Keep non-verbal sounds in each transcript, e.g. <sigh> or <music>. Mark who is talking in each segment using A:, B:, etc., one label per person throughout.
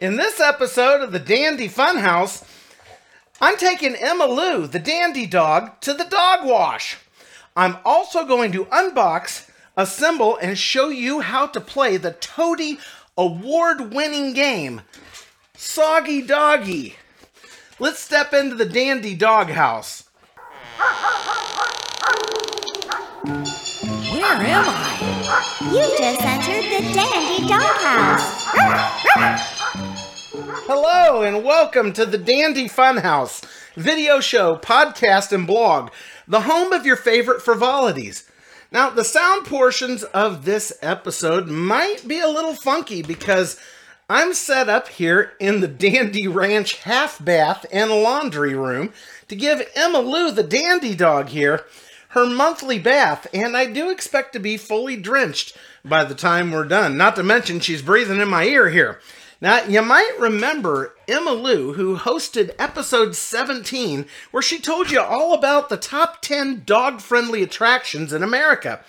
A: In this episode of the Dandy Funhouse, I'm taking Emma Lou, the dandy dog, to the dog wash. I'm also going to unbox, assemble, and show you how to play the TOTY award winning game, Soggy Doggy. Let's step into the Dandy Doghouse.
B: Where am I?
C: You just entered the Dandy Doghouse.
A: Hello and welcome to the Dandy Funhouse video show, podcast, and blog, the home of your favorite frivolities. Now, the sound portions of this episode might be a little funky because I'm set up here in the Dandy Ranch half bath and laundry room to give Emma Lou, the dandy dog here, her monthly bath, and I do expect to be fully drenched by the time we're done. Not to mention, she's breathing in my ear here. Now, you might remember Emma Lou, who hosted episode 17, where she told you all about the top 10 dog friendly attractions in America.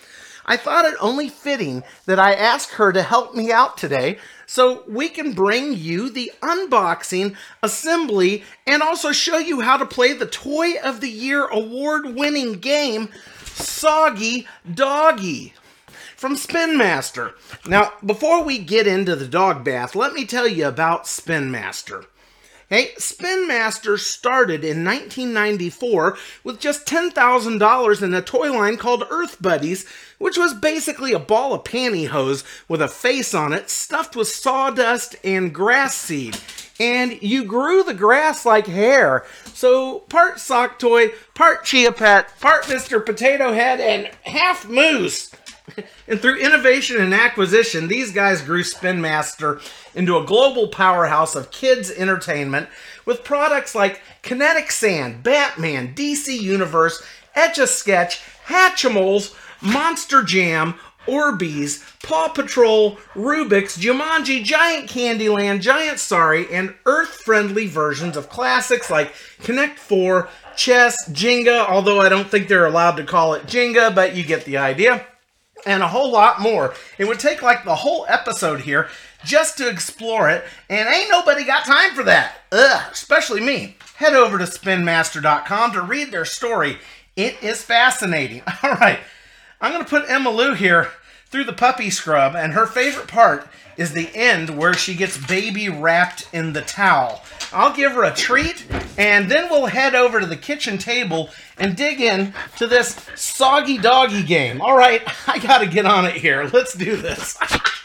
A: I thought it only fitting that I ask her to help me out today so we can bring you the unboxing, assembly, and also show you how to play the Toy of the Year award winning game, Soggy Doggy from Spin Master. Now, before we get into the dog bath, let me tell you about Spin Master. Hey, Spin Master started in 1994 with just $10,000 in a toy line called Earth Buddies, which was basically a ball of pantyhose with a face on it stuffed with sawdust and grass seed. And you grew the grass like hair. So, part sock toy, part chia pet, part Mr. Potato Head, and half moose. <laughs> And through innovation and acquisition, these guys grew Spin Master into a global powerhouse of kids' entertainment with products like Kinetic Sand, Batman, DC Universe, Etch a Sketch, Hatchimals, Monster Jam, Orbeez, Paw Patrol, Rubik's, Jumanji, Giant Candyland, Giant Sorry, and Earth friendly versions of classics like Connect 4, Chess, Jenga, although I don't think they're allowed to call it Jenga, but you get the idea and a whole lot more. It would take like the whole episode here just to explore it, and ain't nobody got time for that. Ugh, especially me. Head over to spinmaster.com to read their story. It is fascinating. <laughs> All right, I'm going to put Emma Lou here through the puppy scrub, and her favorite part is the end where she gets baby wrapped in the towel. I'll give her a treat, and then we'll head over to the kitchen table and dig in to this soggy doggy game. All right, <laughs> I got to get on it here. Let's do this. <laughs>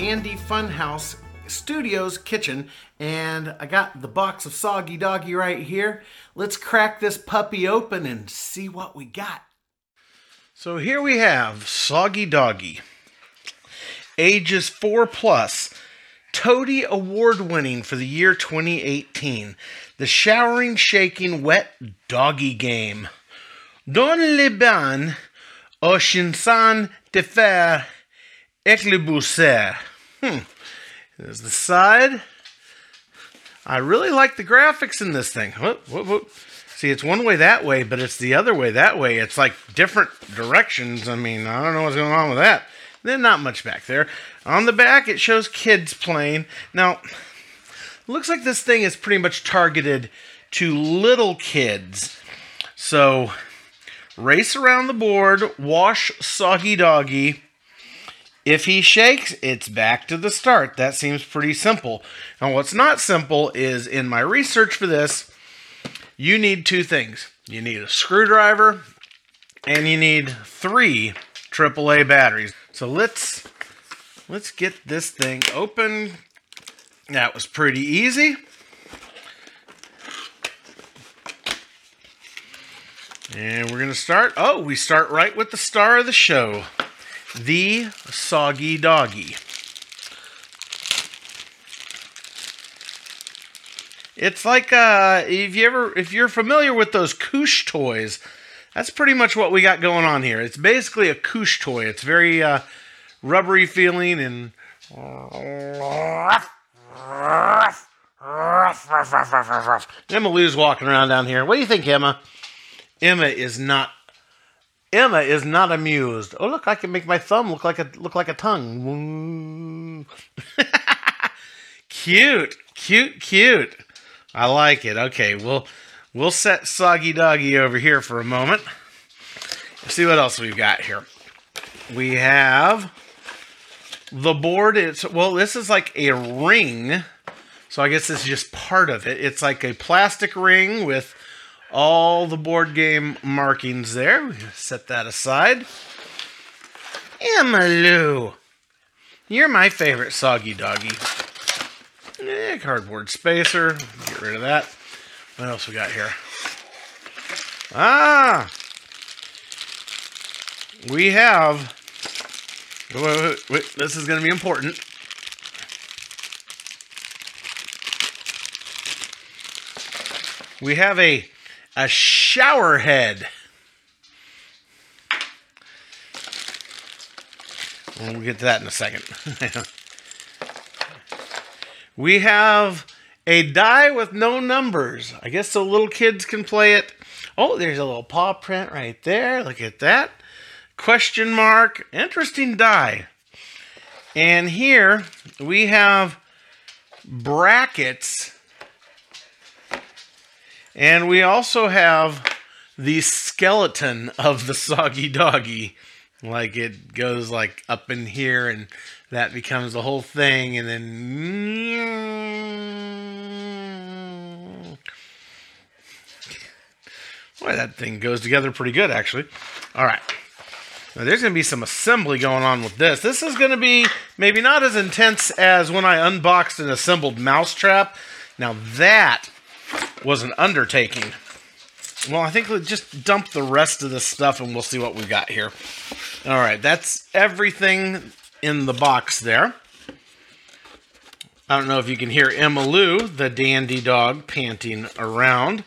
A: Dandy Funhouse Studios kitchen, and I got the box of Soggy Doggy right here. Let's crack this puppy open and see what we got. So here we have Soggy Doggy, ages 4 plus, TOTY Award winning for the year 2018, the showering, shaking, wet doggy game. Dans le bain, au chinsan de faire éclabousseur. Hmm. There's the side. I really like the graphics in this thing. Whoop, whoop, whoop. See, it's one way that way, but it's the other way that way. It's like different directions. I mean, I don't know what's going on with that. Then not much back there. On the back, it shows kids playing. Now, looks like this thing is pretty much targeted to little kids. So, race around the board, wash Soggy Doggy. If he shakes, it's back to the start. That seems pretty simple. Now, what's not simple is in my research for this, you need two things you need a screwdriver and you need three AAA batteries. So let's let's get this thing open. That was pretty easy. And we're going to start. Oh, we start right with the star of the show the Soggy Doggy. It's like uh, if you ever if you're familiar with those Koosh toys, that's pretty much what we got going on here. It's basically a Koosh toy. It's very uh, rubbery feeling and. Emma Lou's walking around down here. What do you think, Emma? Emma is not. Emma is not amused. Oh, look! I can make my thumb look like a look like a tongue. <laughs> cute, cute, cute. I like it. Okay, we'll we'll set Soggy Doggy over here for a moment. Let's see what else we've got here. We have the board. It's well, this is like a ring. So I guess this is just part of it. It's like a plastic ring with all the board game markings there. We set that aside. Emmalou. You're my favorite soggy doggy. Eh, cardboard spacer. Get rid of that. What else we got here? Ah! We have. Wait, wait, wait. This is going to be important. We have a a shower head. We'll get to that in a second. <laughs> we have a die with no numbers. I guess the little kids can play it. Oh, there's a little paw print right there. Look at that. Question mark. Interesting die. And here we have brackets and we also have the skeleton of the soggy doggy. Like it goes like up in here and that becomes the whole thing and then Boy, that thing goes together pretty good actually. All right. Now there's going to be some assembly going on with this. This is going to be maybe not as intense as when I unboxed and assembled Mousetrap. Now that was an undertaking. Well, I think we'll just dump the rest of this stuff and we'll see what we've got here. All right, that's everything in the box there. I don't know if you can hear Emmalou, the dandy dog, panting around.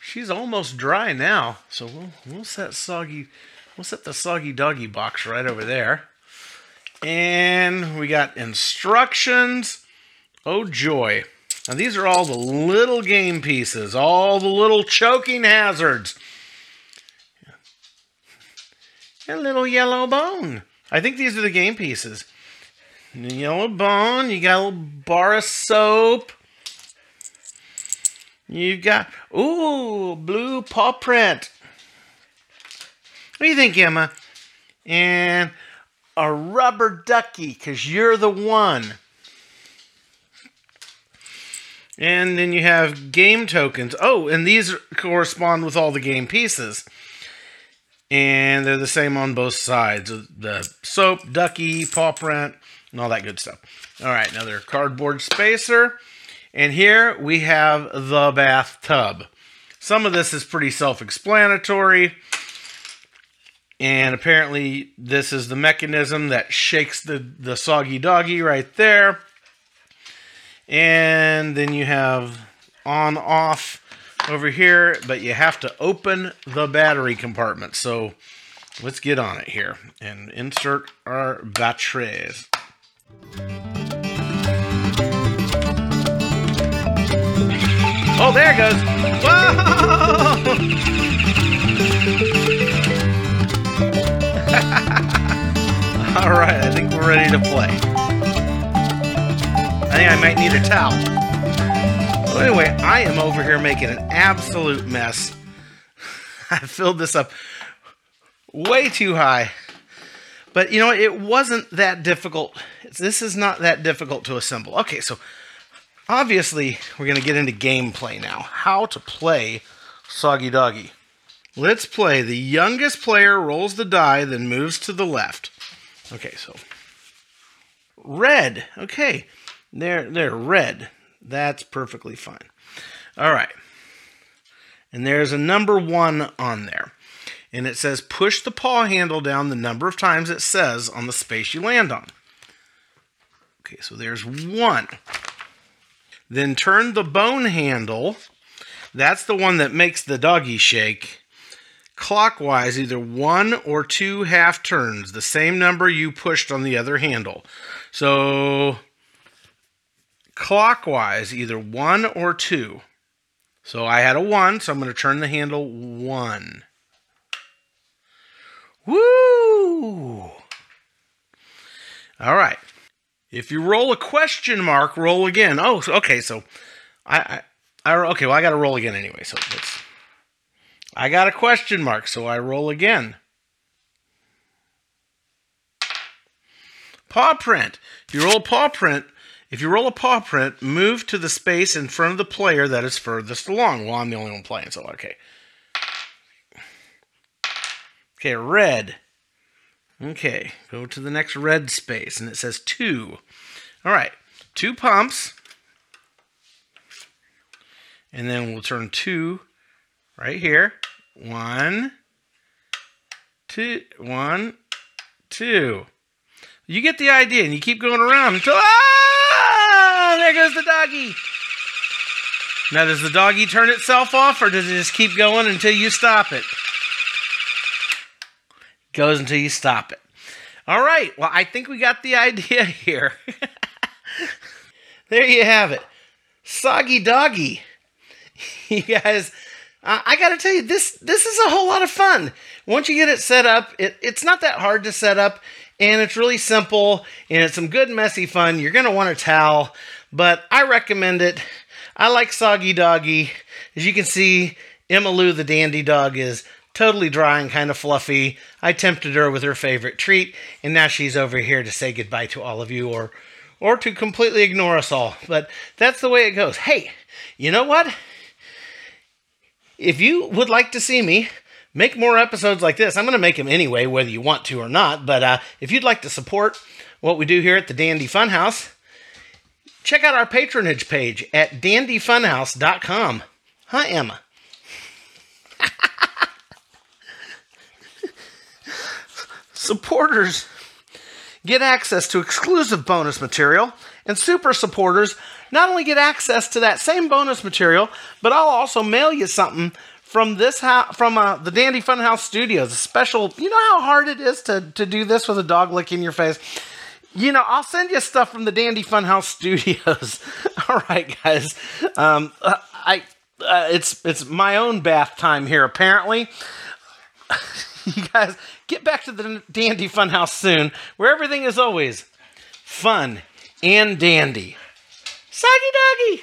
A: She's almost dry now, so we'll we'll set soggy we'll set the soggy doggy box right over there. And we got instructions. Oh joy. Now these are all the little game pieces, all the little choking hazards. A little yellow bone. I think these are the game pieces. Yellow bone, you got a little bar of soap. You've got, ooh, blue paw print. What do you think, Emma? And a rubber ducky, because you're the one. And then you have game tokens. Oh, and these correspond with all the game pieces. And they're the same on both sides. The soap, ducky, paw print, and all that good stuff. All right, another cardboard spacer. And here we have the bathtub. Some of this is pretty self-explanatory. And apparently this is the mechanism that shakes the, the soggy doggy right there. And then you have on off over here, but you have to open the battery compartment. So let's get on it here and insert our batteries. Oh, there it goes. Whoa! <laughs> All right, I think we're ready to play. I think I might need a towel. Well, anyway, I am over here making an absolute mess. <laughs> I filled this up way too high. But you know, it wasn't that difficult. This is not that difficult to assemble. Okay, so obviously we're going to get into gameplay now. How to play Soggy Doggy. Let's play. The youngest player rolls the die, then moves to the left. Okay, so red. Okay. They're they're red. That's perfectly fine. All right. And there's a number 1 on there. And it says push the paw handle down the number of times it says on the space you land on. Okay, so there's 1. Then turn the bone handle. That's the one that makes the doggy shake. Clockwise, either one or two half turns, the same number you pushed on the other handle. So clockwise, either one or two. So I had a one, so I'm going to turn the handle one. Woo! All right. If you roll a question mark, roll again. Oh, okay. So I, I, I okay. Well, I got to roll again anyway. So let's. I got a question mark, so I roll again. Paw print. If you roll paw print, if you roll a paw print, move to the space in front of the player that is furthest along. Well, I'm the only one playing, so okay. Okay, red. Okay, go to the next red space, and it says two. All right, two pumps. And then we'll turn two right here. One, two, one, two. You get the idea, and you keep going around until ah, there goes the doggy. Now, does the doggy turn itself off, or does it just keep going until you stop it? Goes until you stop it. All right. Well, I think we got the <laughs> idea here. there you have it. Soggy doggy. <laughs> You guys, I got to tell you, this this is a whole lot of fun. Once you get it set up, it, it's not that hard to set up, and it's really simple, and it's some good messy fun. You're gonna want a towel, but I recommend it. I like Soggy Doggy. As you can see, Emma Lou the dandy dog is totally dry and kind of fluffy. I tempted her with her favorite treat, and now she's over here to say goodbye to all of you, or or to completely ignore us all. But that's the way it goes. Hey, you know what? If you would like to see me make more episodes like this, I'm going to make them anyway, whether you want to or not. But uh, if you'd like to support what we do here at the Dandy Funhouse, check out our patronage page at dandyfunhouse.com. Hi, Emma. <laughs> Supporters get access to exclusive bonus material, and super supporters not only get access to that same bonus material, but I'll also mail you something from this house, from uh, the Dandy Funhouse Studios. A special, you know how hard it is to to do this with a dog licking your face. You know, I'll send you stuff from the Dandy Funhouse <laughs> Studios. All right, guys. Um, uh, I uh, it's it's my own bath time here. Apparently, <laughs> you guys get back to the Dandy Funhouse soon, where everything is always fun and dandy. Soggy doggy.